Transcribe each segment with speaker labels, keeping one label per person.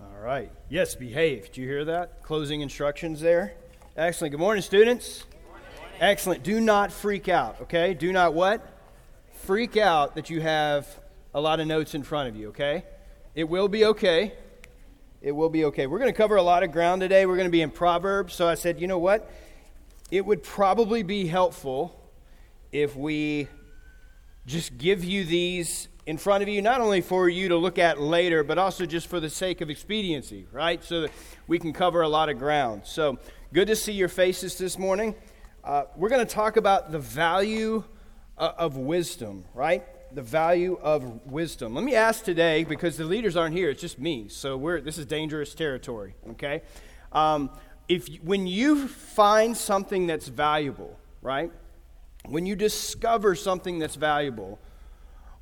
Speaker 1: All right. Yes, behave. Did you hear that? Closing instructions there. Excellent. Good morning, students. Excellent. Do not freak out, okay? Do not what? Freak out that you have a lot of notes in front of you, okay? It will be okay. It will be okay. We're going to cover a lot of ground today. We're going to be in Proverbs. So I said, you know what? It would probably be helpful if we just give you these in front of you, not only for you to look at later, but also just for the sake of expediency, right? So that we can cover a lot of ground. So good to see your faces this morning. Uh, we're going to talk about the value uh, of wisdom, right? The value of wisdom. Let me ask today, because the leaders aren't here, it's just me. So we're, this is dangerous territory, okay? Um, if, when you find something that's valuable, right? When you discover something that's valuable,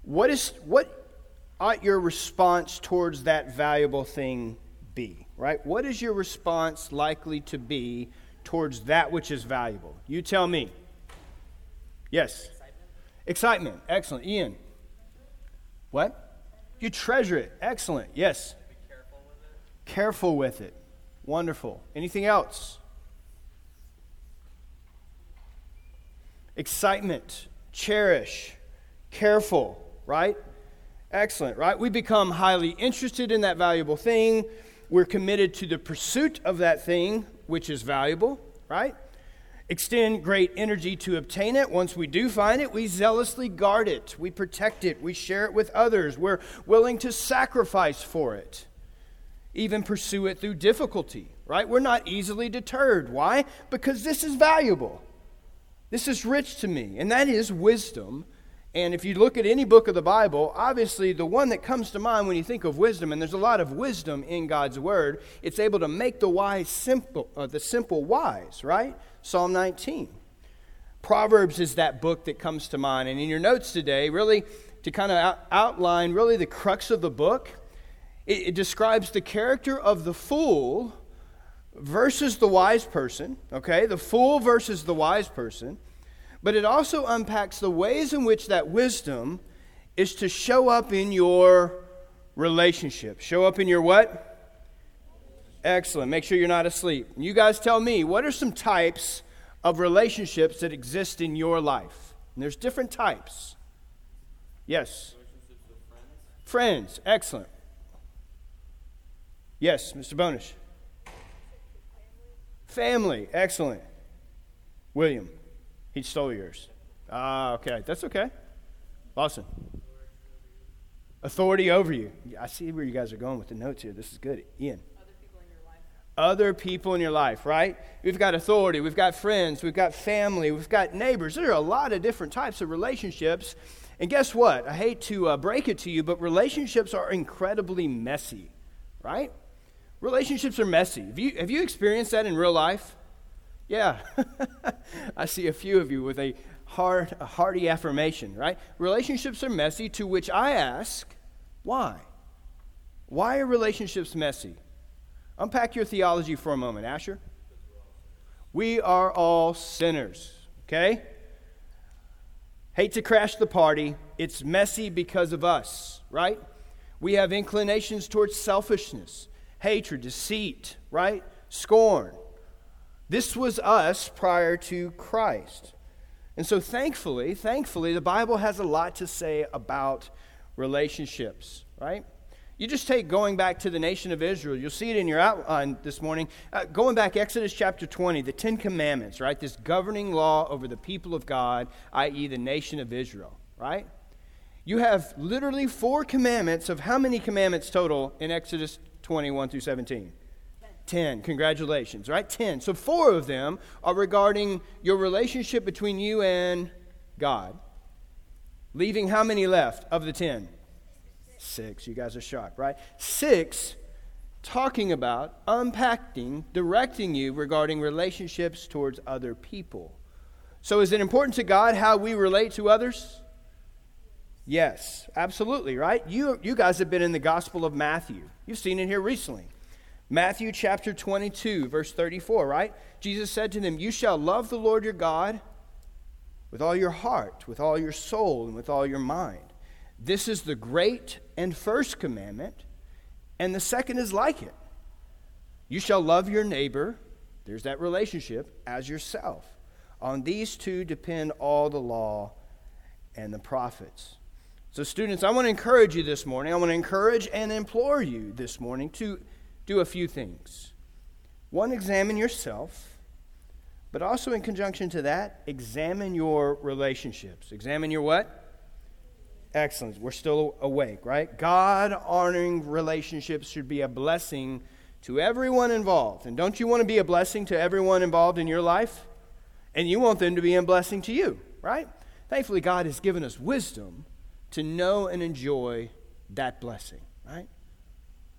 Speaker 1: what is what ought your response towards that valuable thing be? Right? What is your response likely to be towards that which is valuable? You tell me. Yes. Excitement. Excitement. Excellent. Ian. What? You treasure it. Excellent. Yes.
Speaker 2: Careful with it.
Speaker 1: Careful with it. Wonderful. Anything else? Excitement. Cherish. Careful right? Excellent, right? We become highly interested in that valuable thing. We're committed to the pursuit of that thing, which is valuable, right? Extend great energy to obtain it. Once we do find it, we zealously guard it. We protect it. We share it with others. We're willing to sacrifice for it, even pursue it through difficulty, right? We're not easily deterred. Why? Because this is valuable. This is rich to me, and that is wisdom and if you look at any book of the Bible, obviously the one that comes to mind when you think of wisdom, and there's a lot of wisdom in God's word, it's able to make the wise simple, uh, the simple wise, right? Psalm 19. Proverbs is that book that comes to mind. And in your notes today, really to kind of out- outline really the crux of the book, it, it describes the character of the fool versus the wise person, okay? The fool versus the wise person but it also unpacks the ways in which that wisdom is to show up in your relationship. Show up in your what? Excellent. Make sure you're not asleep. You guys tell me, what are some types of relationships that exist in your life? And there's different types. Yes.
Speaker 2: Friends.
Speaker 1: friends. Excellent. Yes, Mr. Bonish. Family. Excellent. William. He stole yours. Ah, okay. That's okay. Awesome. Authority over you. I see where you guys are going with the notes here. This is good. Ian.
Speaker 3: Other people in your life.
Speaker 1: Other people in your life, right? We've got authority, we've got friends, we've got family, we've got neighbors. There are a lot of different types of relationships. And guess what? I hate to uh, break it to you, but relationships are incredibly messy, right? Relationships are messy. Have you, have you experienced that in real life? Yeah. I see a few of you with a hard, a hearty affirmation, right? Relationships are messy, to which I ask, why? Why are relationships messy? Unpack your theology for a moment, Asher. We are all sinners, okay? Hate to crash the party. It's messy because of us, right? We have inclinations towards selfishness, hatred, deceit, right? Scorn. This was us prior to Christ. And so, thankfully, thankfully, the Bible has a lot to say about relationships, right? You just take going back to the nation of Israel. You'll see it in your outline this morning. Uh, going back, Exodus chapter 20, the Ten Commandments, right? This governing law over the people of God, i.e., the nation of Israel, right? You have literally four commandments of how many commandments total in Exodus 21 through 17? 10. Congratulations, right? 10. So four of them are regarding your relationship between you and God. Leaving how many left of the 10? Six. You guys are shocked, right? Six talking about, unpacking, directing you regarding relationships towards other people. So is it important to God how we relate to others? Yes, absolutely, right? You, you guys have been in the Gospel of Matthew. You've seen it here recently. Matthew chapter 22, verse 34, right? Jesus said to them, You shall love the Lord your God with all your heart, with all your soul, and with all your mind. This is the great and first commandment. And the second is like it. You shall love your neighbor, there's that relationship, as yourself. On these two depend all the law and the prophets. So, students, I want to encourage you this morning. I want to encourage and implore you this morning to do a few things. One, examine yourself, but also in conjunction to that, examine your relationships. Examine your what? Excellence. We're still awake, right? God honoring relationships should be a blessing to everyone involved. And don't you want to be a blessing to everyone involved in your life? And you want them to be a blessing to you, right? Thankfully, God has given us wisdom to know and enjoy that blessing, right?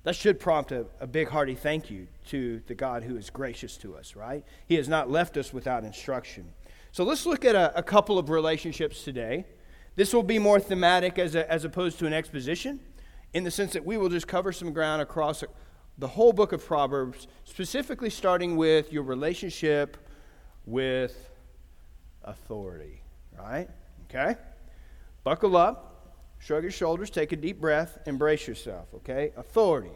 Speaker 1: That should prompt a, a big hearty thank you to the God who is gracious to us, right? He has not left us without instruction. So let's look at a, a couple of relationships today. This will be more thematic as, a, as opposed to an exposition, in the sense that we will just cover some ground across the whole book of Proverbs, specifically starting with your relationship with authority, right? Okay? Buckle up, shrug your shoulders, take a deep breath, embrace yourself, okay? Authority.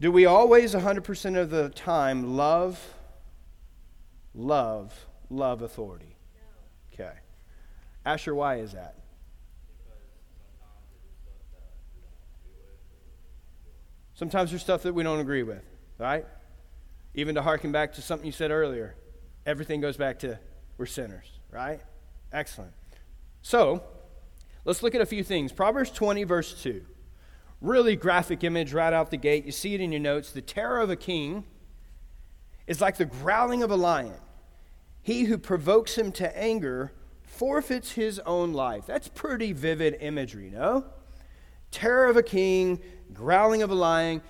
Speaker 1: Do we always, 100% of the time, love, love, love authority? Okay. Asher, why is that? Sometimes there's stuff that we don't agree with, right? Even to harken back to something you said earlier, everything goes back to we're sinners, right? Excellent. So, let's look at a few things. Proverbs 20, verse 2. Really graphic image right out the gate. You see it in your notes. The terror of a king is like the growling of a lion. He who provokes him to anger forfeits his own life. That's pretty vivid imagery, no? Terror of a king, growling of a lion,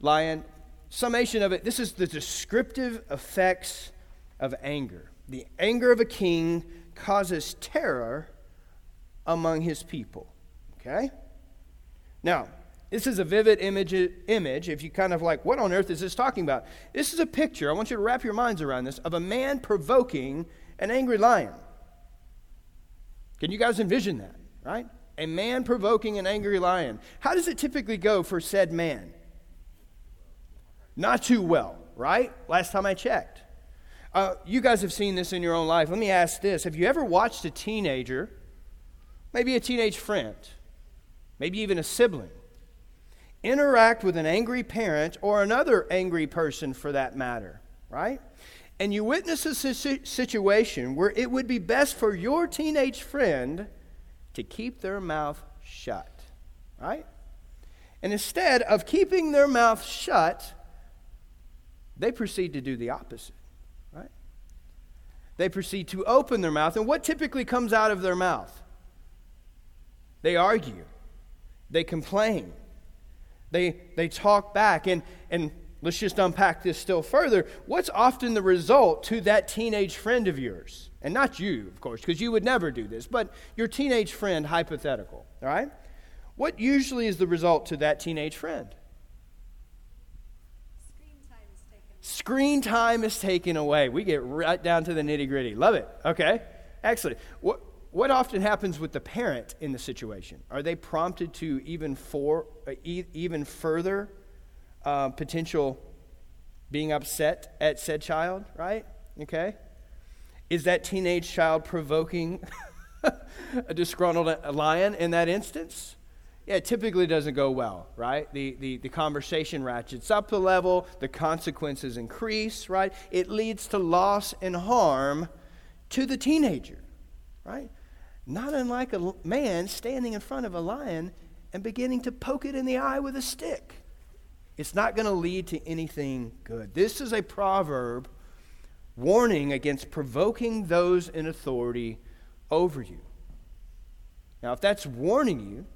Speaker 1: lion. Summation of it, this is the descriptive effects of anger. The anger of a king causes terror among his people. Okay? Now, this is a vivid image, image, if you kind of like, what on earth is this talking about? This is a picture, I want you to wrap your minds around this, of a man provoking an angry lion. Can you guys envision that, right? A man provoking an angry lion. How does it typically go for said man? Not too well, right? Last time I checked. Uh, you guys have seen this in your own life. Let me ask this Have you ever watched a teenager, maybe a teenage friend, maybe even a sibling, interact with an angry parent or another angry person for that matter, right? And you witness a situation where it would be best for your teenage friend to keep their mouth shut, right? And instead of keeping their mouth shut, they proceed to do the opposite, right? They proceed to open their mouth. And what typically comes out of their mouth? They argue, they complain, they, they talk back. And, and let's just unpack this still further. What's often the result to that teenage friend of yours? And not you, of course, because you would never do this, but your teenage friend, hypothetical, all right? What usually is the result to that teenage friend?
Speaker 3: Screen time is taken.
Speaker 1: Screen time is taken away. We get right down to the nitty gritty. Love it. Okay, excellent. What, what often happens with the parent in the situation? Are they prompted to even for uh, even further uh, potential being upset at said child? Right? Okay. Is that teenage child provoking a disgruntled lion in that instance? Yeah, it typically doesn't go well, right? The, the, the conversation ratchets up the level, the consequences increase, right? It leads to loss and harm to the teenager, right? Not unlike a man standing in front of a lion and beginning to poke it in the eye with a stick. It's not going to lead to anything good. This is a proverb warning against provoking those in authority over you. Now, if that's warning you,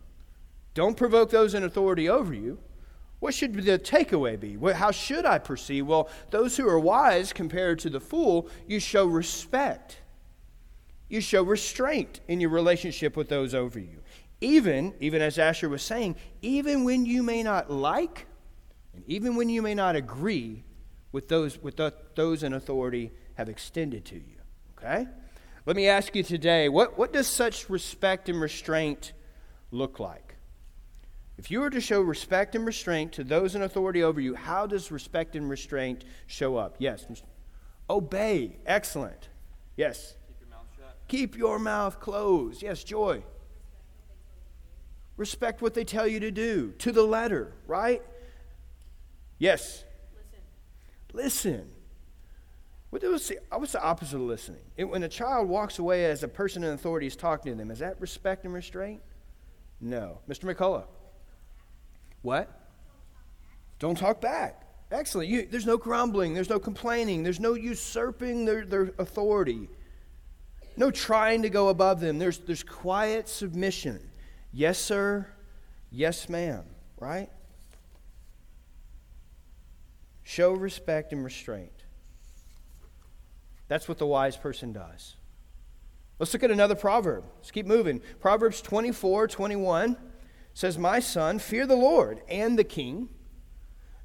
Speaker 1: don't provoke those in authority over you. What should the takeaway be? How should I proceed? Well, those who are wise compared to the fool, you show respect. You show restraint in your relationship with those over you. Even, even as Asher was saying, even when you may not like, and even when you may not agree with those, with the, those in authority have extended to you. Okay? Let me ask you today what, what does such respect and restraint look like? If you were to show respect and restraint to those in authority over you, how does respect and restraint show up? Yes. Obey. Excellent. Yes.
Speaker 2: Keep your mouth
Speaker 1: closed. Yes, Joy. Respect what they tell you to do to the letter, right? Yes.
Speaker 3: Listen.
Speaker 1: Listen. What was the, what's the opposite of listening? It, when a child walks away as a person in authority is talking to them, is that respect and restraint? No. Mr. McCullough. What? Don't talk back. Excellent. You, there's no grumbling. There's no complaining. There's no usurping their, their authority. No trying to go above them. There's, there's quiet submission. Yes, sir. Yes, ma'am. Right? Show respect and restraint. That's what the wise person does. Let's look at another proverb. Let's keep moving. Proverbs 24 21 says, My son, fear the Lord and the king.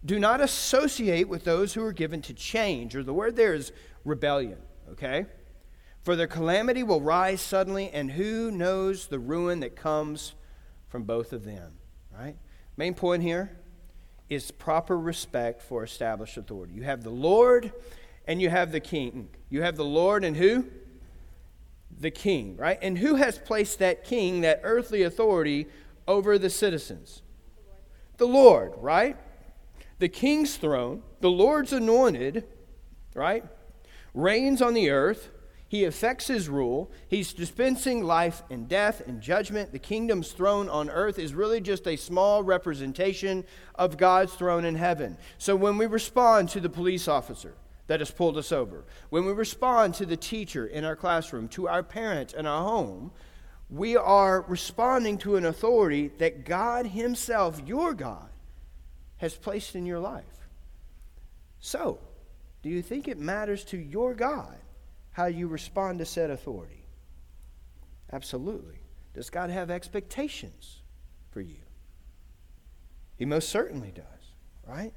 Speaker 1: Do not associate with those who are given to change, or the word there is rebellion, okay? For their calamity will rise suddenly, and who knows the ruin that comes from both of them, right? Main point here is proper respect for established authority. You have the Lord and you have the king. You have the Lord and who? The king, right? And who has placed that king, that earthly authority, over the citizens? The Lord, right? The king's throne, the Lord's anointed, right? Reigns on the earth. He effects his rule. He's dispensing life and death and judgment. The kingdom's throne on earth is really just a small representation of God's throne in heaven. So when we respond to the police officer, that has pulled us over. When we respond to the teacher in our classroom, to our parent in our home, we are responding to an authority that God Himself, your God, has placed in your life. So, do you think it matters to your God how you respond to said authority? Absolutely. Does God have expectations for you? He most certainly does, right?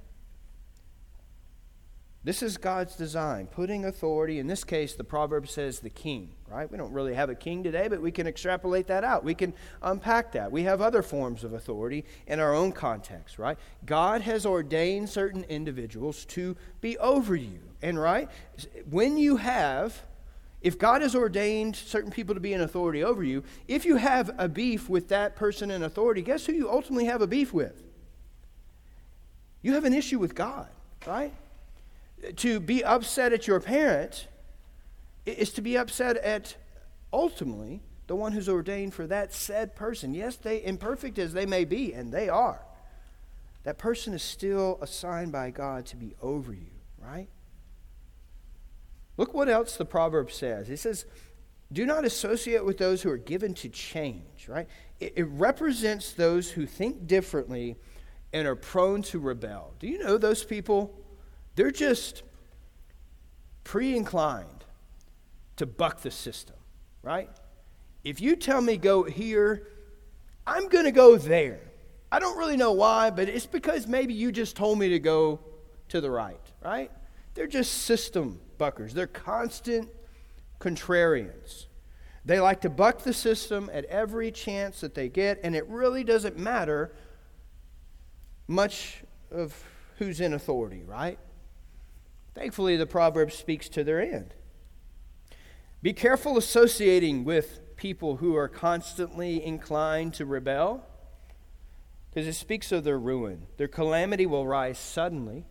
Speaker 1: This is God's design, putting authority, in this case, the proverb says the king, right? We don't really have a king today, but we can extrapolate that out. We can unpack that. We have other forms of authority in our own context, right? God has ordained certain individuals to be over you. And, right, when you have, if God has ordained certain people to be in authority over you, if you have a beef with that person in authority, guess who you ultimately have a beef with? You have an issue with God, right? to be upset at your parent is to be upset at ultimately the one who's ordained for that said person. Yes, they imperfect as they may be, and they are. That person is still assigned by God to be over you, right? Look what else the proverb says. It says, do not associate with those who are given to change, right? It, it represents those who think differently and are prone to rebel. Do you know those people? They're just pre inclined to buck the system, right? If you tell me go here, I'm going to go there. I don't really know why, but it's because maybe you just told me to go to the right, right? They're just system buckers. They're constant contrarians. They like to buck the system at every chance that they get, and it really doesn't matter much of who's in authority, right? Thankfully, the proverb speaks to their end. Be careful associating with people who are constantly inclined to rebel, because it speaks of their ruin. Their calamity will rise suddenly,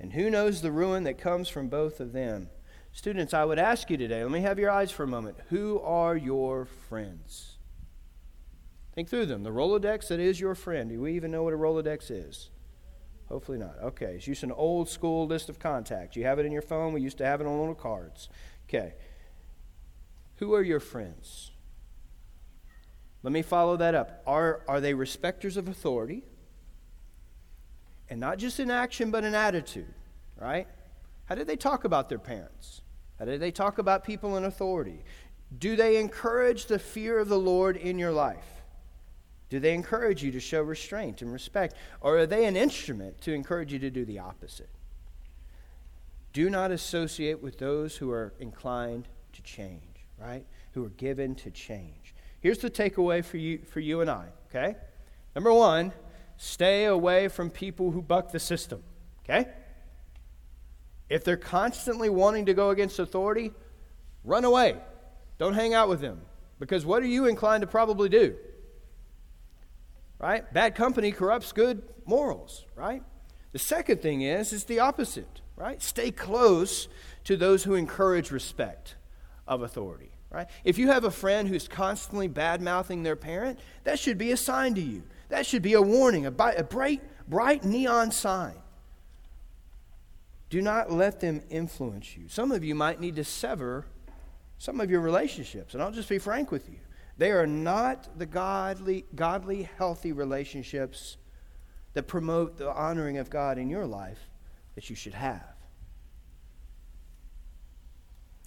Speaker 1: and who knows the ruin that comes from both of them? Students, I would ask you today, let me have your eyes for a moment. Who are your friends? Think through them. The Rolodex that is your friend. Do we even know what a Rolodex is? Hopefully not. Okay, it's just an old school list of contacts. You have it in your phone. We used to have it on little cards. Okay. Who are your friends? Let me follow that up. Are, are they respecters of authority? And not just in action, but in attitude, right? How did they talk about their parents? How did they talk about people in authority? Do they encourage the fear of the Lord in your life? Do they encourage you to show restraint and respect? Or are they an instrument to encourage you to do the opposite? Do not associate with those who are inclined to change, right? Who are given to change. Here's the takeaway for you, for you and I, okay? Number one, stay away from people who buck the system. Okay? If they're constantly wanting to go against authority, run away. Don't hang out with them. Because what are you inclined to probably do? Right? Bad company corrupts good morals, right? The second thing is is the opposite, right? Stay close to those who encourage respect of authority, right? If you have a friend who's constantly bad-mouthing their parent, that should be a sign to you. That should be a warning, a, bright bright neon sign. Do not let them influence you. Some of you might need to sever some of your relationships, and I'll just be frank with you. They are not the godly, godly, healthy relationships that promote the honoring of God in your life that you should have.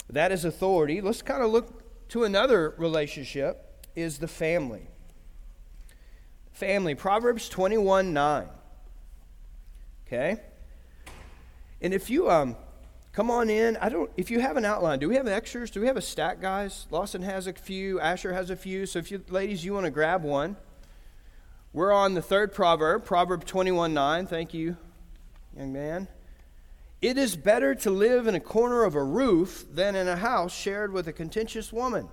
Speaker 1: That is authority. Let's kind of look to another relationship is the family. Family, Proverbs 21 9. Okay? And if you um, come on in, I don't. If you have an outline, do we have extras? Do we have a stack, guys? Lawson has a few. Asher has a few. So if you ladies, you want to grab one. We're on the third proverb, Proverb 21 9. Thank you, young man. It is better to live in a corner of a roof than in a house shared with a contentious woman.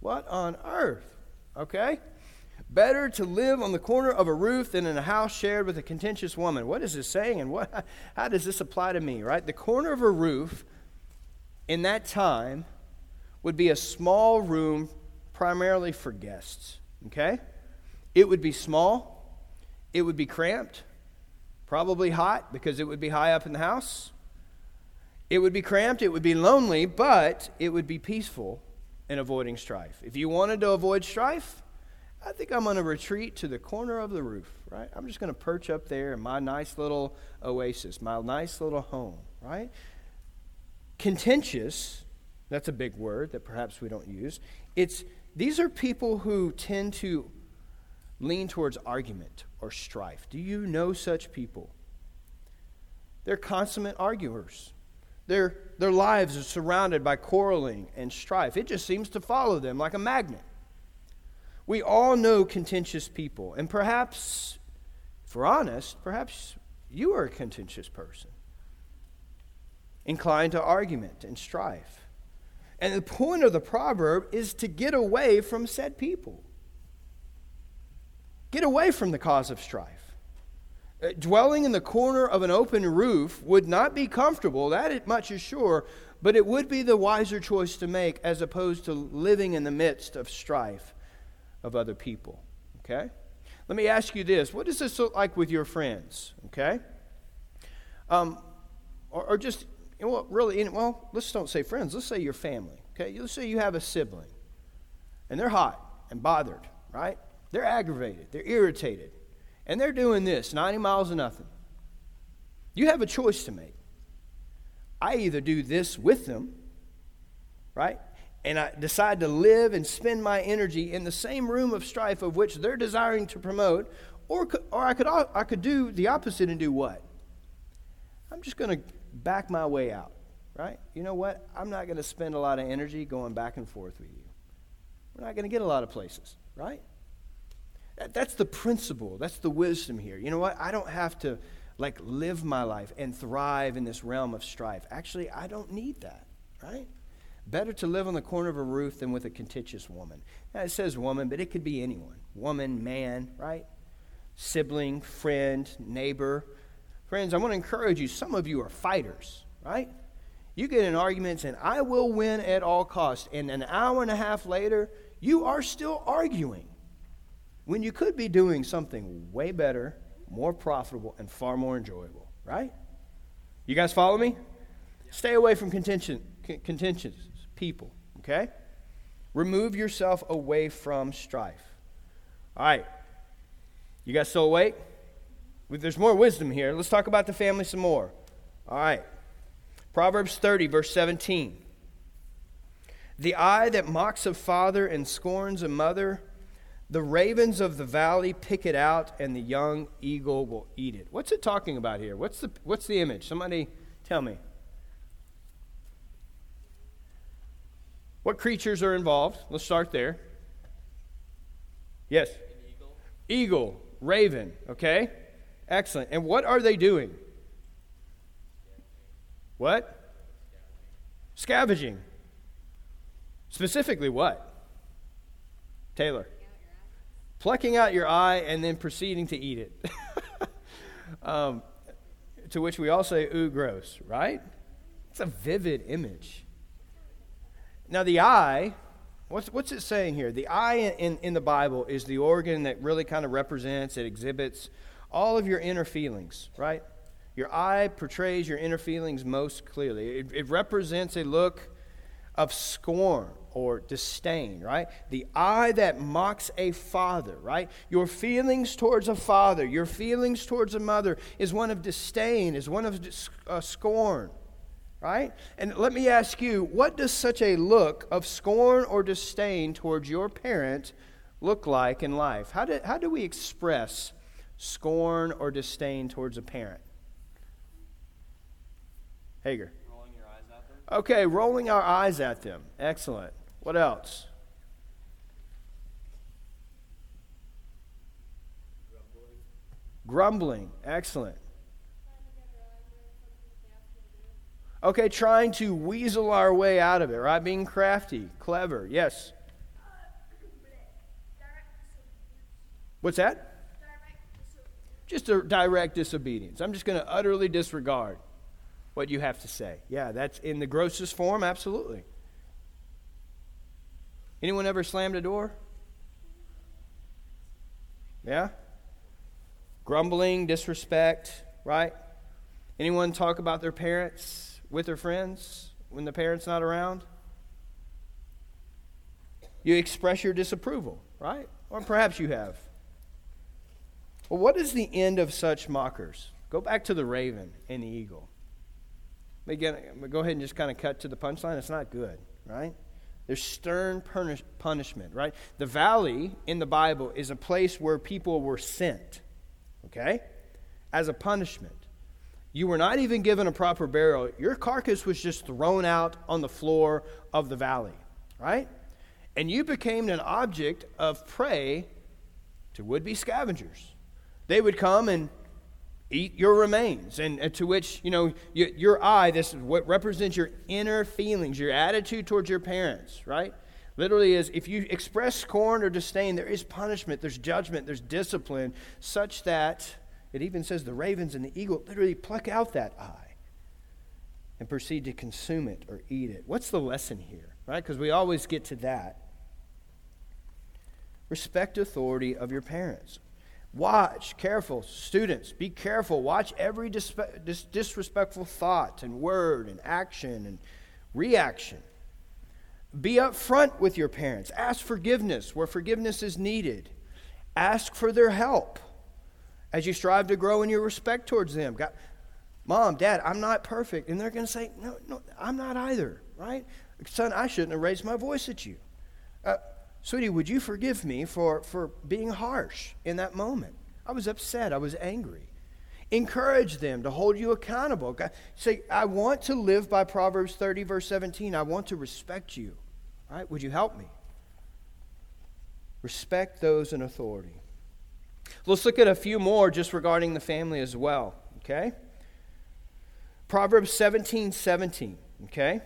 Speaker 1: What on earth? Okay? Better to live on the corner of a roof than in a house shared with a contentious woman. What is this saying and what, how does this apply to me, right? The corner of a roof in that time would be a small room primarily for guests, okay? It would be small, it would be cramped, probably hot because it would be high up in the house. It would be cramped, it would be lonely, but it would be peaceful and avoiding strife. If you wanted to avoid strife, I think I'm going to retreat to the corner of the roof, right? I'm just going to perch up there in my nice little oasis, my nice little home, right? Contentious, that's a big word that perhaps we don't use. It's these are people who tend to lean towards argument or strife. Do you know such people? They're consummate arguers. Their, their lives are surrounded by quarreling and strife. It just seems to follow them like a magnet. We all know contentious people, and perhaps, if we're honest, perhaps you are a contentious person, inclined to argument and strife. And the point of the proverb is to get away from said people. Get away from the cause of strife. Uh, dwelling in the corner of an open roof would not be comfortable, that much is sure, but it would be the wiser choice to make as opposed to living in the midst of strife of other people. Okay? Let me ask you this what does this look like with your friends? Okay? Um, or, or just, well, really, well, let's don't say friends, let's say your family. Okay? Let's say you have a sibling and they're hot and bothered, right? They're aggravated, they're irritated, and they're doing this 90 miles of nothing. You have a choice to make. I either do this with them, right? And I decide to live and spend my energy in the same room of strife of which they're desiring to promote, or, or I, could, I could do the opposite and do what? I'm just going to back my way out, right? You know what? I'm not going to spend a lot of energy going back and forth with you. We're not going to get a lot of places, right? That, that's the principle. That's the wisdom here. You know what? I don't have to like live my life and thrive in this realm of strife. Actually, I don't need that, right? Better to live on the corner of a roof than with a contentious woman. Now, it says woman, but it could be anyone woman, man, right? Sibling, friend, neighbor. Friends, I want to encourage you. Some of you are fighters, right? You get in arguments and I will win at all costs. And an hour and a half later, you are still arguing when you could be doing something way better, more profitable, and far more enjoyable, right? You guys follow me? Stay away from contention, contentions people, okay? Remove yourself away from strife. All right. You guys still awake? There's more wisdom here. Let's talk about the family some more. All right. Proverbs 30, verse 17. The eye that mocks a father and scorns a mother, the ravens of the valley pick it out, and the young eagle will eat it. What's it talking about here? What's the, what's the image? Somebody tell me. What creatures are involved? Let's start there. Yes.
Speaker 2: Eagle.
Speaker 1: Eagle, raven, okay? Excellent. And what are they doing? What? Scavenging. Specifically, what? Taylor. Plucking out your eye and then proceeding to eat it. um, to which we all say, ooh, gross, right? It's a vivid image. Now, the eye, what's, what's it saying here? The eye in, in the Bible is the organ that really kind of represents, it exhibits all of your inner feelings, right? Your eye portrays your inner feelings most clearly. It, it represents a look of scorn or disdain, right? The eye that mocks a father, right? Your feelings towards a father, your feelings towards a mother is one of disdain, is one of uh, scorn, right? And let me ask you, what does such a look of scorn or disdain towards your parent look like in life? How do, how do we express scorn or disdain towards a parent? Hager.
Speaker 2: Rolling your eyes at them.
Speaker 1: Okay, rolling our eyes at them. Excellent. What else?
Speaker 2: Grumbling.
Speaker 1: Grumbling. Excellent. Okay, trying to weasel our way out of it, right? Being crafty, clever. Yes. What's that? Just a direct disobedience. I'm just going to utterly disregard what you have to say. Yeah, that's in the grossest form, absolutely. Anyone ever slammed a door? Yeah? Grumbling, disrespect, right? Anyone talk about their parents with their friends when the parent's not around? You express your disapproval, right? Or perhaps you have. Well, what is the end of such mockers? Go back to the raven and the eagle. Again, go ahead and just kind of cut to the punchline. It's not good, right? There's stern punish, punishment, right? The valley in the Bible is a place where people were sent, okay? As a punishment. You were not even given a proper burial. Your carcass was just thrown out on the floor of the valley, right? And you became an object of prey to would be scavengers. They would come and eat your remains and, to which you know your eye this is what represents your inner feelings your attitude towards your parents right literally is if you express scorn or disdain there is punishment there's judgment there's discipline such that it even says the ravens and the eagle literally pluck out that eye and proceed to consume it or eat it what's the lesson here right because we always get to that respect authority of your parents Watch, careful, students, be careful. Watch every dispe- dis- disrespectful thought and word and action and reaction. Be upfront with your parents. Ask forgiveness where forgiveness is needed. Ask for their help as you strive to grow in your respect towards them. God, Mom, Dad, I'm not perfect. And they're going to say, No, no, I'm not either, right? Son, I shouldn't have raised my voice at you. Uh, Sweetie, would you forgive me for, for being harsh in that moment? I was upset. I was angry. Encourage them to hold you accountable. God, say, I want to live by Proverbs 30, verse 17. I want to respect you. Right? Would you help me? Respect those in authority. Let's look at a few more just regarding the family as well. Okay? Proverbs 17, 17. Okay?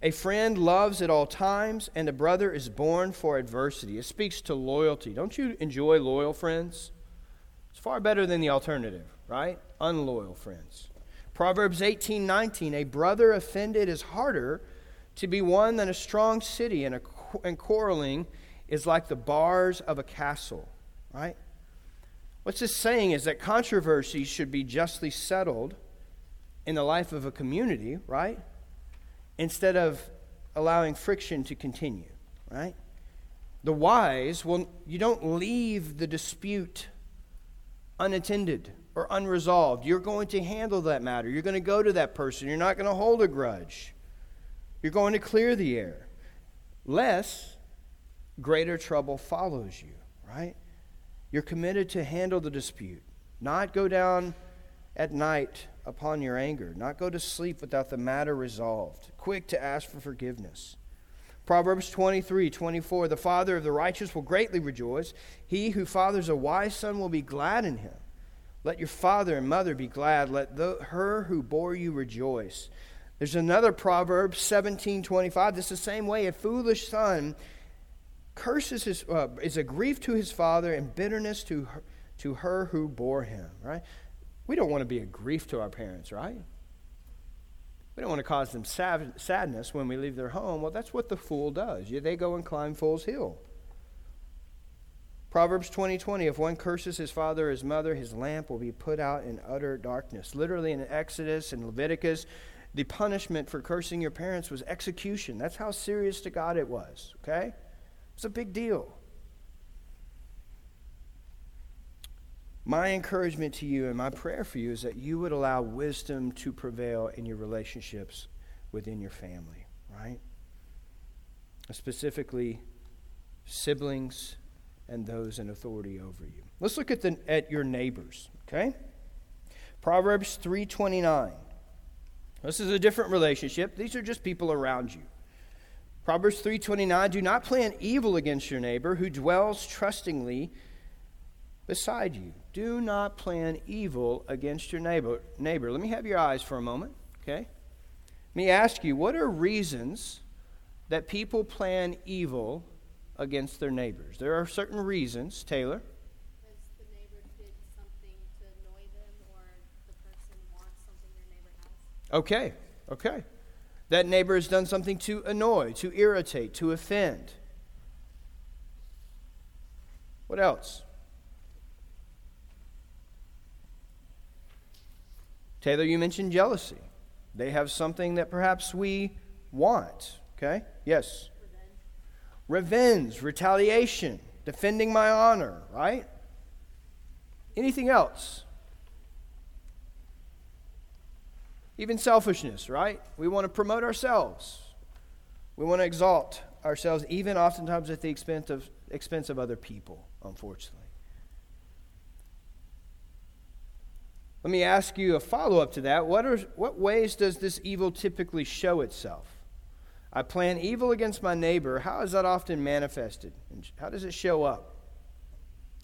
Speaker 1: A friend loves at all times, and a brother is born for adversity. It speaks to loyalty. Don't you enjoy loyal friends? It's far better than the alternative, right? Unloyal friends. Proverbs 18 19, a brother offended is harder to be won than a strong city, and, a, and quarreling is like the bars of a castle, right? What's this saying is that controversies should be justly settled in the life of a community, right? instead of allowing friction to continue, right? The wise, well, you don't leave the dispute unattended or unresolved. You're going to handle that matter. You're going to go to that person. You're not going to hold a grudge. You're going to clear the air. Less, greater trouble follows you, right? You're committed to handle the dispute, not go down at night upon your anger, not go to sleep without the matter resolved, quick to ask for forgiveness. Proverbs 23 24. The father of the righteous will greatly rejoice. He who fathers a wise son will be glad in him. Let your father and mother be glad. Let the, her who bore you rejoice. There's another proverb, 1725. This is the same way. A foolish son curses his, uh, is a grief to his father and bitterness to her, to her who bore him, right? We don't want to be a grief to our parents, right? We don't want to cause them sadness when we leave their home. Well, that's what the fool does. Yeah, They go and climb Fool's Hill. Proverbs 20:20 20, if one curses his father or his mother his lamp will be put out in utter darkness. Literally in Exodus and Leviticus the punishment for cursing your parents was execution. That's how serious to God it was, okay? It's a big deal. My encouragement to you and my prayer for you is that you would allow wisdom to prevail in your relationships within your family, right? Specifically, siblings and those in authority over you. Let's look at, the, at your neighbors, okay? Proverbs 329. This is a different relationship. These are just people around you. Proverbs 3:29 Do not plan evil against your neighbor who dwells trustingly beside you. Do not plan evil against your neighbor. Neighbor, let me have your eyes for a moment, okay? Let me ask you, what are reasons that people plan evil against their neighbors? There are certain reasons, Taylor.
Speaker 3: Because the neighbor did something to annoy them or the person wants something their neighbor has.
Speaker 1: Okay, okay. That neighbor has done something to annoy, to irritate, to offend. What else? Taylor, you mentioned jealousy. They have something that perhaps we want. Okay? Yes. Revenge, Revenge retaliation, defending my honor, right? Anything else? Even selfishness, right? We want to promote ourselves. We want to exalt ourselves, even oftentimes at the expense of, expense of other people, unfortunately. Let me ask you a follow up to that. What, are, what ways does this evil typically show itself? I plan evil against my neighbor. How is that often manifested? How does it show up?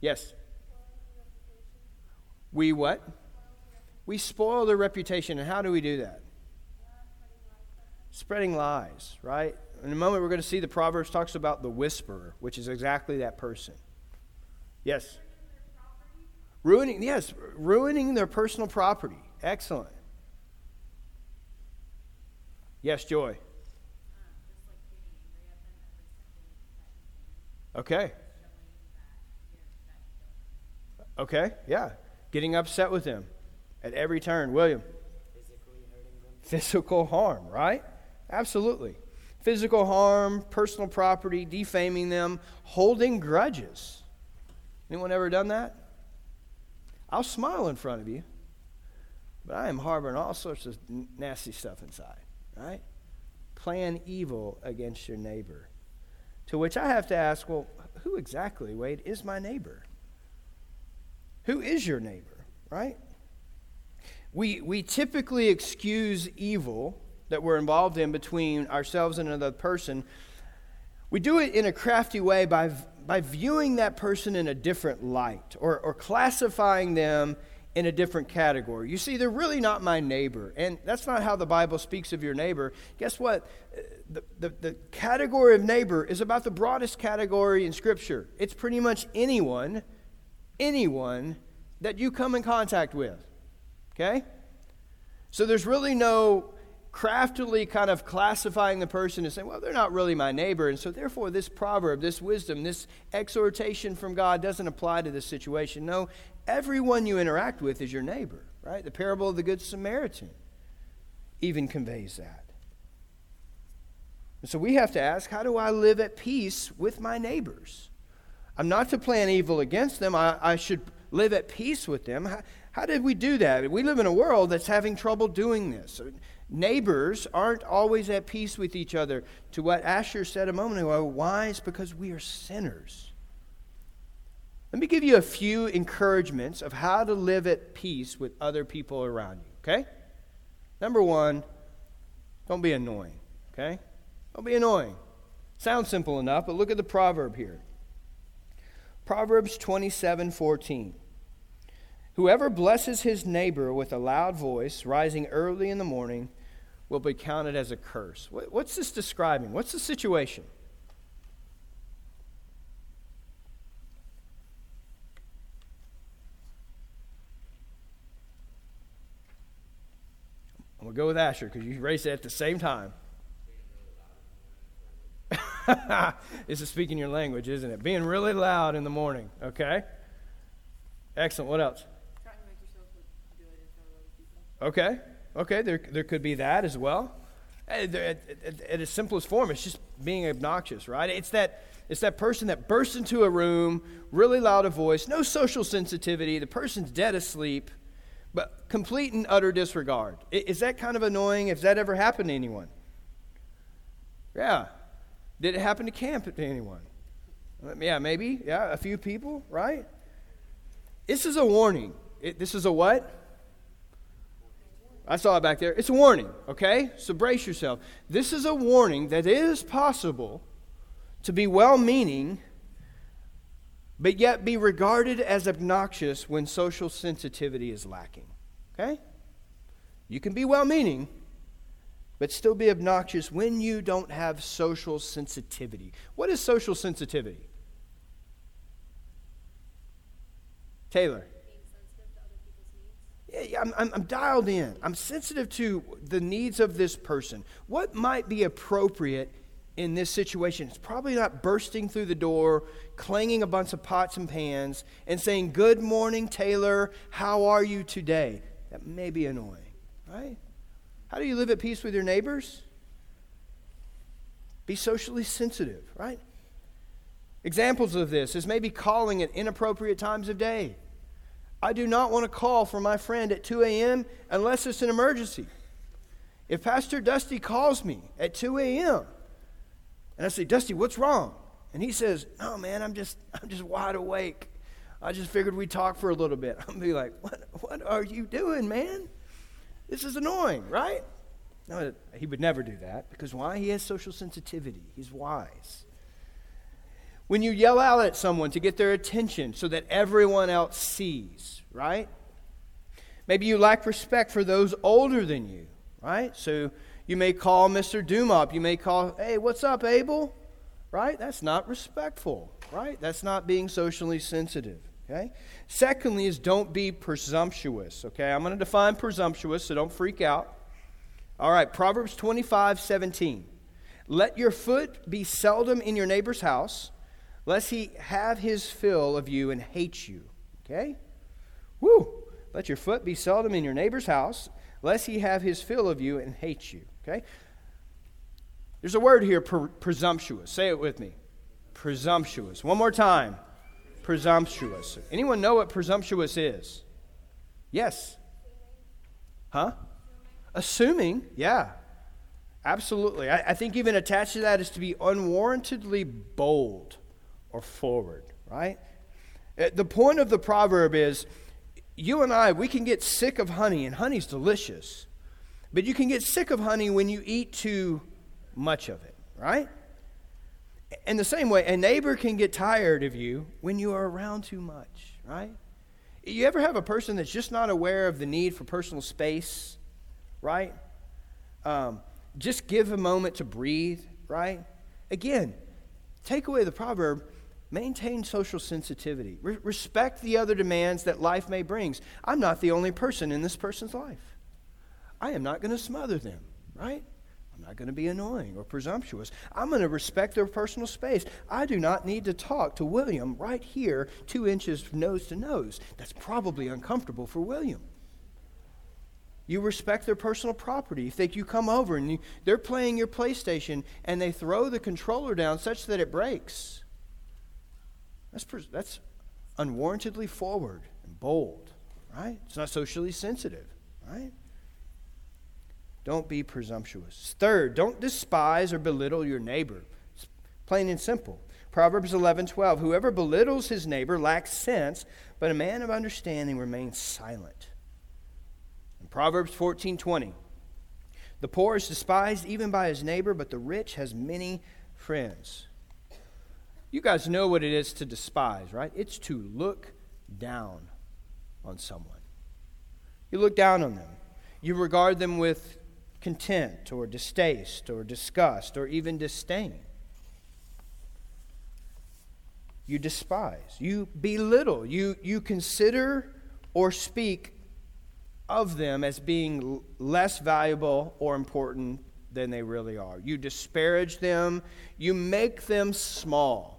Speaker 1: Yes? We what? We spoil their reputation. And how do we do that? Spreading lies, right? In a moment, we're going to see the Proverbs talks about the whisperer, which is exactly that person. Yes? Ruining, yes, ruining their personal property. Excellent. Yes, Joy. Okay. Okay, yeah. Getting upset with them at every turn. William. Physical harm, right? Absolutely. Physical harm, personal property, defaming them, holding grudges. Anyone ever done that? I'll smile in front of you, but I am harboring all sorts of nasty stuff inside, right? Plan evil against your neighbor. To which I have to ask, well, who exactly, Wade, is my neighbor? Who is your neighbor, right? We, we typically excuse evil that we're involved in between ourselves and another person. We do it in a crafty way by by viewing that person in a different light or, or classifying them in a different category. You see, they're really not my neighbor. And that's not how the Bible speaks of your neighbor. Guess what? The, the, the, category of neighbor is about the broadest category in Scripture. It's pretty much anyone, anyone that you come in contact with. Okay? So there's really no craftily kind of classifying the person and saying, well, they're not really my neighbor. And so, therefore, this proverb, this wisdom, this exhortation from God doesn't apply to this situation. No, everyone you interact with is your neighbor, right? The parable of the Good Samaritan even conveys that. And so, we have to ask, how do I live at peace with my neighbors? I'm not to plan evil against them, I, I should live at peace with them. How, how did we do that? We live in a world that's having trouble doing this. Neighbors aren't always at peace with each other. To what Asher said a moment ago, why? It's because we are sinners. Let me give you a few encouragements of how to live at peace with other people around you, okay? Number one, don't be annoying, okay? Don't be annoying. Sounds simple enough, but look at the proverb here. Proverbs 27 14. Whoever blesses his neighbor with a loud voice, rising early in the morning, will be counted as a curse. What's this describing? What's the situation? I'm going to go with Asher because you raised it at the same time. this is speaking your language, isn't it? Being really loud in the morning, okay? Excellent. What else?
Speaker 4: Trying to make yourself look good in front of other people.
Speaker 1: Okay. Okay, there, there could be that as well. Eh, at, at, its simplest form, it's just being obnoxious, right? It's that, it's that person that bursts into a room, really loud a voice, no social sensitivity, the person's dead asleep, but complete and utter disregard. Is that kind of annoying? Has that ever happened to anyone? Yeah. Did it happen to camp to anyone? Uh, yeah, maybe. Yeah, a few people, right? This is a warning. It, this is a what? I saw it back there. It's a warning, okay? So brace yourself. This is a warning that it is possible to be well meaning, but yet be regarded as obnoxious when social sensitivity is lacking, okay? You can be well meaning, but still be obnoxious when you don't have social sensitivity. What is social sensitivity? Taylor I'm, I'm, I'm dialed in. I'm sensitive to the needs of this person. What might be appropriate in this situation? It's probably not bursting through the door, clanging a bunch of pots and pans, and saying, Good morning, Taylor. How are you today? That may be annoying, right? How do you live at peace with your neighbors? Be socially sensitive, right? Examples of this is maybe calling at inappropriate times of day I do not want to call for my friend at 2 a.m. unless it's an emergency. If Pastor Dusty calls me at 2 a.m. and I say, Dusty, what's wrong? And he says, Oh man, I'm just I'm just wide awake. I just figured we'd talk for a little bit. I'm be like, What what are you doing, man? This is annoying, right? No, he would never do that because why? He has social sensitivity. He's wise. When you yell out at someone to get their attention so that everyone else sees, right? Maybe you lack respect for those older than you, right? So you may call Mr. Dumop. You may call, hey, what's up, Abel? Right? That's not respectful, right? That's not being socially sensitive, okay? Secondly, is don't be presumptuous, okay? I'm going to define presumptuous, so don't freak out. All right, Proverbs 25, 17. Let your foot be seldom in your neighbor's house lest he have his fill of you and hate you. Okay? Woo! Let your foot be seldom in your neighbor's house, lest he have his fill of you and hate you. Okay? There's a word here, pre- presumptuous. Say it with me. Presumptuous. One more time. Presumptuous. Anyone know what presumptuous is? Yes. Huh? Assuming, yeah. Absolutely. I, I think even attached to that is to be unwarrantedly bold or forward, right? Uh, the point of the proverb is you and I, we can get sick of honey, and honey's delicious. But you can get sick of honey when you eat too much of it, right? In the same way, a neighbor can get tired of you when you are around too much, right? You ever have a person that's just not aware of the need for personal space, right? Um, just give a moment to breathe, right? Again, take away the proverb Maintain social sensitivity. Re- respect the other demands that life may bring. I'm not the only person in this person's life. I am not going to smother them, right? I'm not going to be annoying or presumptuous. I'm going to respect their personal space. I do not need to talk to William right here, two inches nose to nose. That's probably uncomfortable for William. You respect their personal property. You think you come over and you, they're playing your PlayStation and they throw the controller down such that it breaks. That's, that's unwarrantedly forward and bold, right? It's not socially sensitive, right? Don't be presumptuous. Third, don't despise or belittle your neighbor. It's plain and simple. Proverbs 11, 12. Whoever belittles his neighbor lacks sense, but a man of understanding remains silent. And Proverbs 14, 20. The poor is despised even by his neighbor, but the rich has many friends. You guys know what it is to despise, right? It's to look down on someone. You look down on them. You regard them with contempt or distaste or disgust or even disdain. You despise. You belittle. You, you consider or speak of them as being less valuable or important than they really are. You disparage them. You make them small.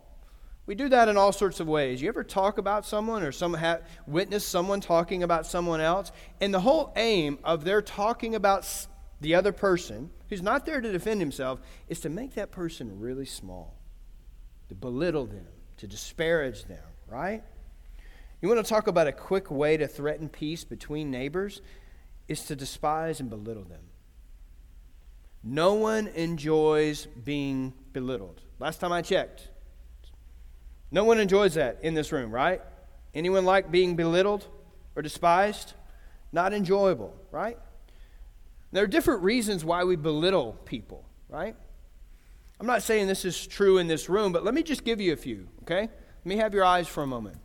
Speaker 1: We do that in all sorts of ways. You ever talk about someone or some ha- witness someone talking about someone else? And the whole aim of their talking about the other person, who's not there to defend himself, is to make that person really small, to belittle them, to disparage them, right? You want to talk about a quick way to threaten peace between neighbors? Is to despise and belittle them. No one enjoys being belittled. Last time I checked, no one enjoys that in this room, right? Anyone like being belittled or despised? Not enjoyable, right? There are different reasons why we belittle people, right? I'm not saying this is true in this room, but let me just give you a few, okay? Let me have your eyes for a moment.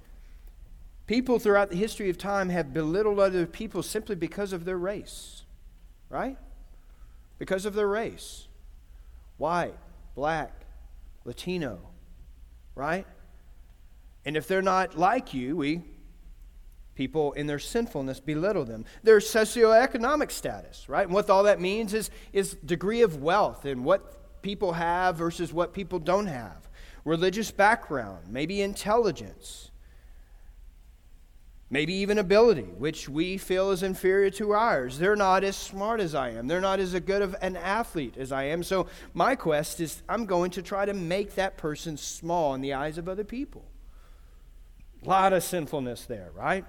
Speaker 1: People throughout the history of time have belittled other people simply because of their race, right? Because of their race. White, black, Latino, right? And if they're not like you, we people in their sinfulness belittle them. Their socioeconomic status, right? And what all that means is, is degree of wealth and what people have versus what people don't have. Religious background, maybe intelligence, maybe even ability, which we feel is inferior to ours. They're not as smart as I am. They're not as good of an athlete as I am. So my quest is I'm going to try to make that person small in the eyes of other people. A lot of sinfulness there, right?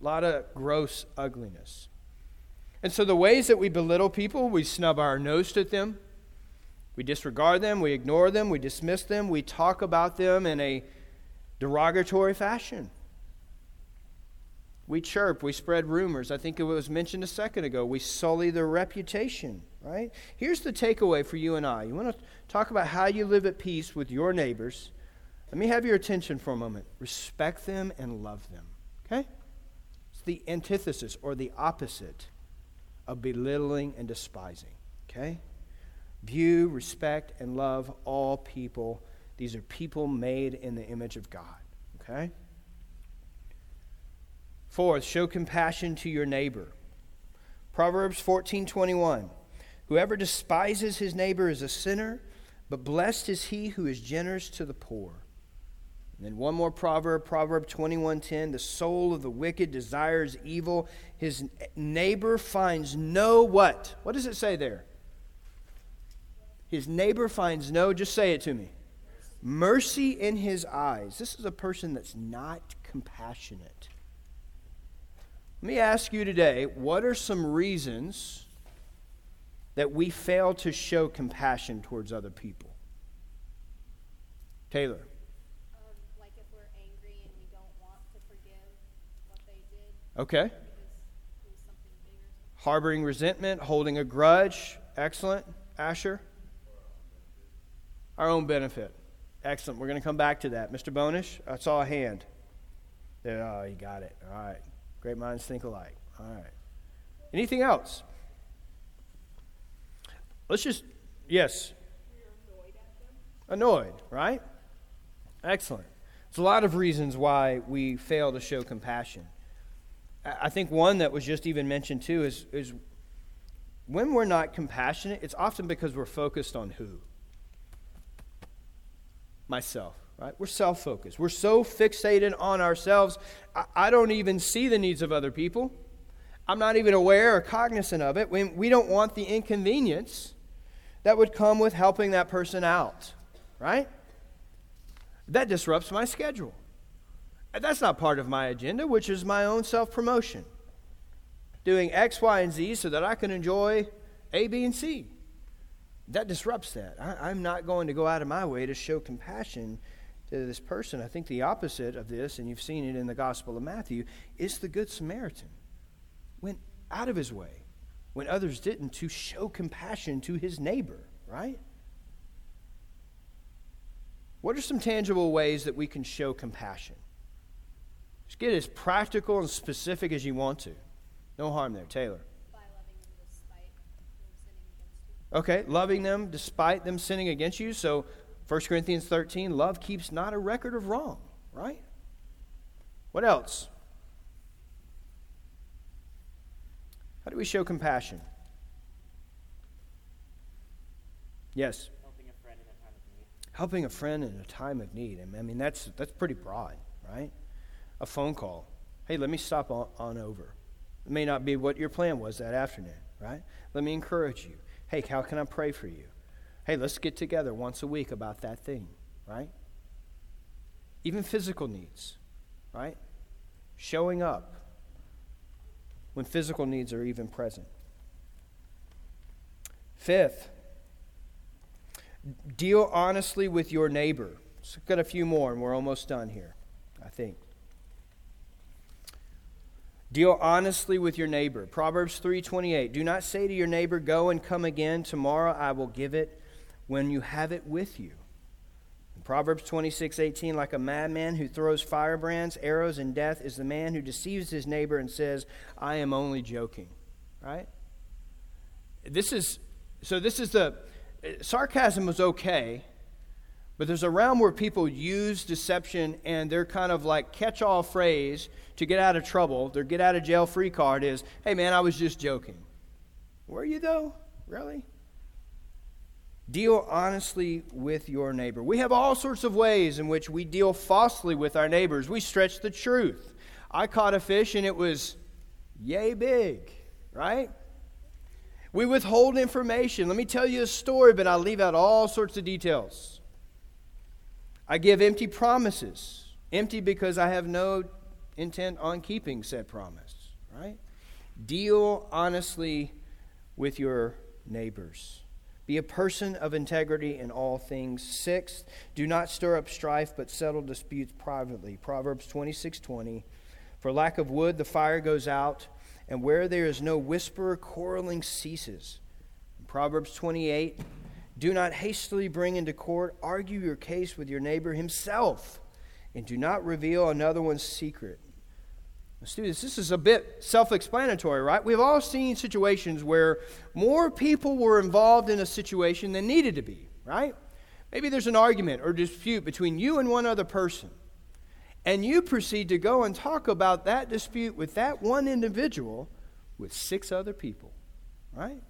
Speaker 1: A lot of gross ugliness. And so, the ways that we belittle people, we snub our nose at them, we disregard them, we ignore them, we dismiss them, we talk about them in a derogatory fashion. We chirp, we spread rumors. I think it was mentioned a second ago. We sully their reputation, right? Here's the takeaway for you and I. You want to talk about how you live at peace with your neighbors let me have your attention for a moment. Respect them and love them. Okay? It's the antithesis or the opposite of belittling and despising. Okay? View, respect, and love all people. These are people made in the image of God. Okay? Fourth, show compassion to your neighbor. Proverbs 14:21. Whoever despises his neighbor is a sinner, but blessed is he who is generous to the poor. And then one more proverb, Proverb 21:10, the soul of the wicked desires evil, his neighbor finds no what? What does it say there? His neighbor finds no, just say it to me. Mercy in his eyes. This is a person that's not compassionate. Let me ask you today, what are some reasons that we fail to show compassion towards other people? Taylor. Okay. Harboring resentment, holding a grudge. Excellent. Asher? Our own benefit. Excellent. We're going to come back to that. Mr. Bonish, I saw a hand. There, oh, you got it. All right. Great minds think alike. All right. Anything else? Let's just, yes. Annoyed, right? Excellent. There's a lot of reasons why we fail to show compassion. I think one that was just even mentioned too is, is when we're not compassionate, it's often because we're focused on who? Myself, right? We're self focused. We're so fixated on ourselves, I, I, don't even see the needs of other people. I'm not even aware or cognizant of it. We, we don't want the inconvenience that would come with helping that person out, right? That disrupts my schedule. Uh, that's not part of my agenda, which is my own self promotion. Doing X, Y, and Z so that I can enjoy A, B, and C. That disrupts that. I, am not going to go out of my way to show compassion to this person. I think the opposite of this, and you've seen it in the Gospel of Matthew, is the Good Samaritan. Went out of his way when others didn't to show compassion to his neighbor, right? What are some tangible ways that we can show compassion? Just get as practical and specific as you want to. No harm there, Taylor.
Speaker 3: By loving them despite them you.
Speaker 1: Okay, loving them despite them sinning against you. So 1 Corinthians 13, love keeps not a record of wrong, right? What else? How do we show compassion? Yes,
Speaker 2: Helping a friend in a time of need.
Speaker 1: helping a friend in a time of need. I mean, that's that's pretty broad, right? A phone call. Hey, let me stop on, on over. It may not be what your plan was that afternoon, right? Let me encourage you. Hey, how can I pray for you? Hey, let's get together once a week about that thing, right? Even physical needs, right? Showing up when physical needs are even present. Fifth, deal honestly with your neighbor. So got a few more, and we're almost done here, I think. Deal honestly with your neighbor. Proverbs 3:28. Do not say to your neighbor, "Go and come again; tomorrow I will give it when you have it with you." In Proverbs 26:18, like a madman who throws firebrands, arrows, and death is the man who deceives his neighbor and says, "I am only joking." Right? This is so this is the sarcasm was okay, but there's a realm where people use deception and their kind of like catch all phrase to get out of trouble, their get out of jail free card is, hey man, I was just joking. Were you though? Really? Deal honestly with your neighbor. We have all sorts of ways in which we deal falsely with our neighbors. We stretch the truth. I caught a fish and it was yay big, right? We withhold information. Let me tell you a story, but I leave out all sorts of details. I give empty promises. Empty because I have no intent on keeping said promise, right? Deal honestly with your neighbors. Be a person of integrity in all things. Sixth, do not stir up strife, but settle disputes privately. Proverbs 26 20. For lack of wood, the fire goes out, and where there is no whisper, quarreling ceases. Proverbs 28 Do not hastily bring into court, argue your case with your neighbor himself, and do not reveal another one's secret. Students, this is a bit self explanatory, right? We've all seen situations where more people were involved in a situation than needed to be, right? Maybe there's an argument or dispute between you and one other person, and you proceed to go and talk about that dispute with that one individual with six other people, right?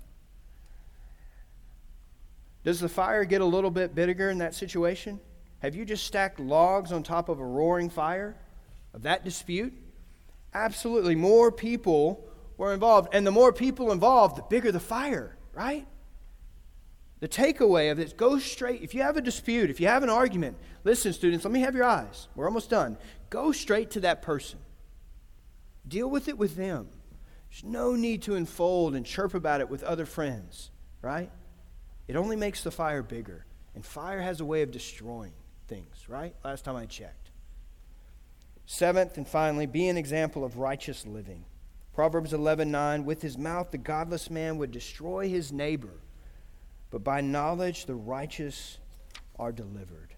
Speaker 1: Does the fire get a little bit bigger in that situation? Have you just stacked logs on top of a roaring fire of that dispute? Absolutely. More people were involved. And the more people involved, the bigger the fire, right? The takeaway of this go straight. If you have a dispute, if you have an argument, listen, students, let me have your eyes. We're almost done. Go straight to that person, deal with it with them. There's no need to unfold and chirp about it with other friends, right? It only makes the fire bigger. And fire has a way of destroying things, right? Last time I checked. Seventh and finally, be an example of righteous living. Proverbs 11:9 With his mouth the godless man would destroy his neighbor, but by knowledge the righteous are delivered.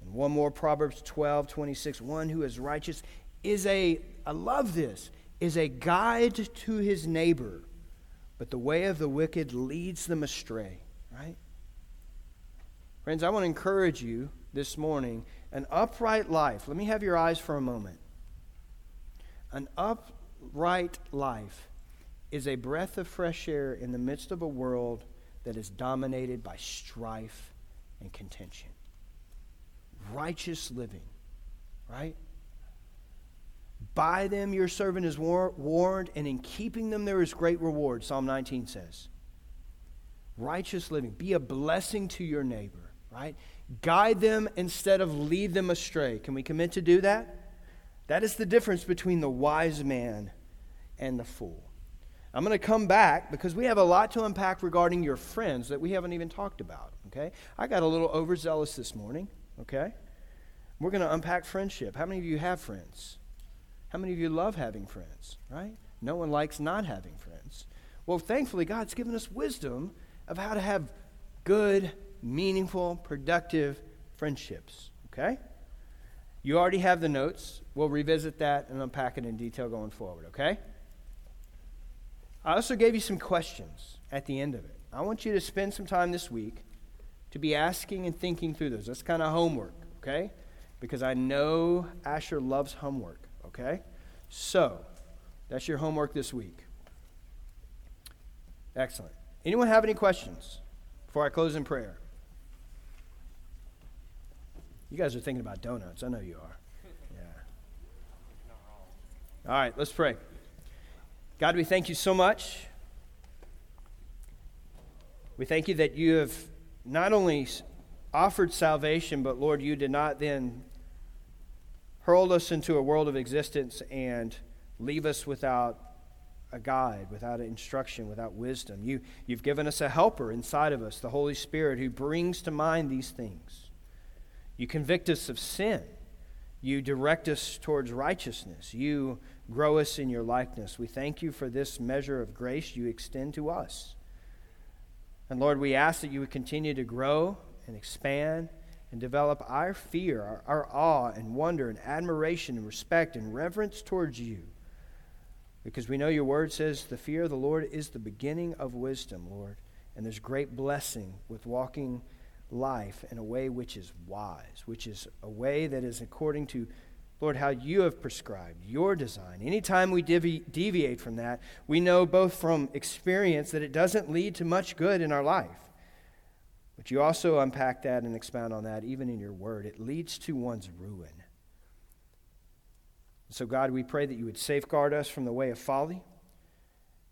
Speaker 1: And one more Proverbs 12:26 One who is righteous is a I love this, is a guide to his neighbor, but the way of the wicked leads them astray, right? Friends, I want to encourage you this morning an upright life. Let me have your eyes for a moment. An upright life is a breath of fresh air in the midst of a world that is dominated by strife and contention. Righteous living, right? By them your servant is war- warned, and in keeping them there is great reward, Psalm 19 says. Righteous living. Be a blessing to your neighbor, right? Guide them instead of lead them astray. Can we commit to do that? That is the difference between the wise man and the fool. I'm going to come back because we have a lot to unpack regarding your friends that we haven't even talked about, okay? I got a little overzealous this morning, okay? We're going to unpack friendship. How many of you have friends? How many of you love having friends, right? No one likes not having friends. Well, thankfully, God's given us wisdom of how to have good, meaningful, productive friendships. Okay? You already have the notes. We'll revisit that and unpack it in detail going forward, okay? I also gave you some questions at the end of it. I want you to spend some time this week to be asking and thinking through those. That's kind of homework, okay? Because I know Asher loves homework, okay? So, that's your homework this week. Excellent. Anyone have any questions before I close in prayer? You guys are thinking about donuts. I know you are. Yeah. All right, let's pray. God, we thank you so much. We thank you that you have not only offered salvation, but Lord, you did not then hurl us into a world of existence and leave us without a guide, without instruction, without wisdom. You, you've given us a helper inside of us, the Holy Spirit, who brings to mind these things. You convict us of sin. You direct us towards righteousness. You grow us in your likeness. We thank you for this measure of grace you extend to us. And Lord, we ask that you would continue to grow and expand and develop our fear, our, our awe and wonder and admiration and respect and reverence towards you. Because we know your word says the fear of the Lord is the beginning of wisdom, Lord. And there's great blessing with walking life in a way which is wise, which is a way that is according to, Lord, how you have prescribed, your design. Anytime we devi- deviate from that, we know both from experience that it doesn't lead to much good in our life. But you also unpack that and expound on that even in your word. It leads to one's ruin. So, God, we pray that you would safeguard us from the way of folly.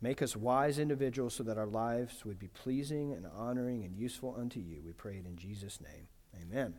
Speaker 1: Make us wise individuals so that our lives would be pleasing and honoring and useful unto you. We pray it in Jesus' name. Amen.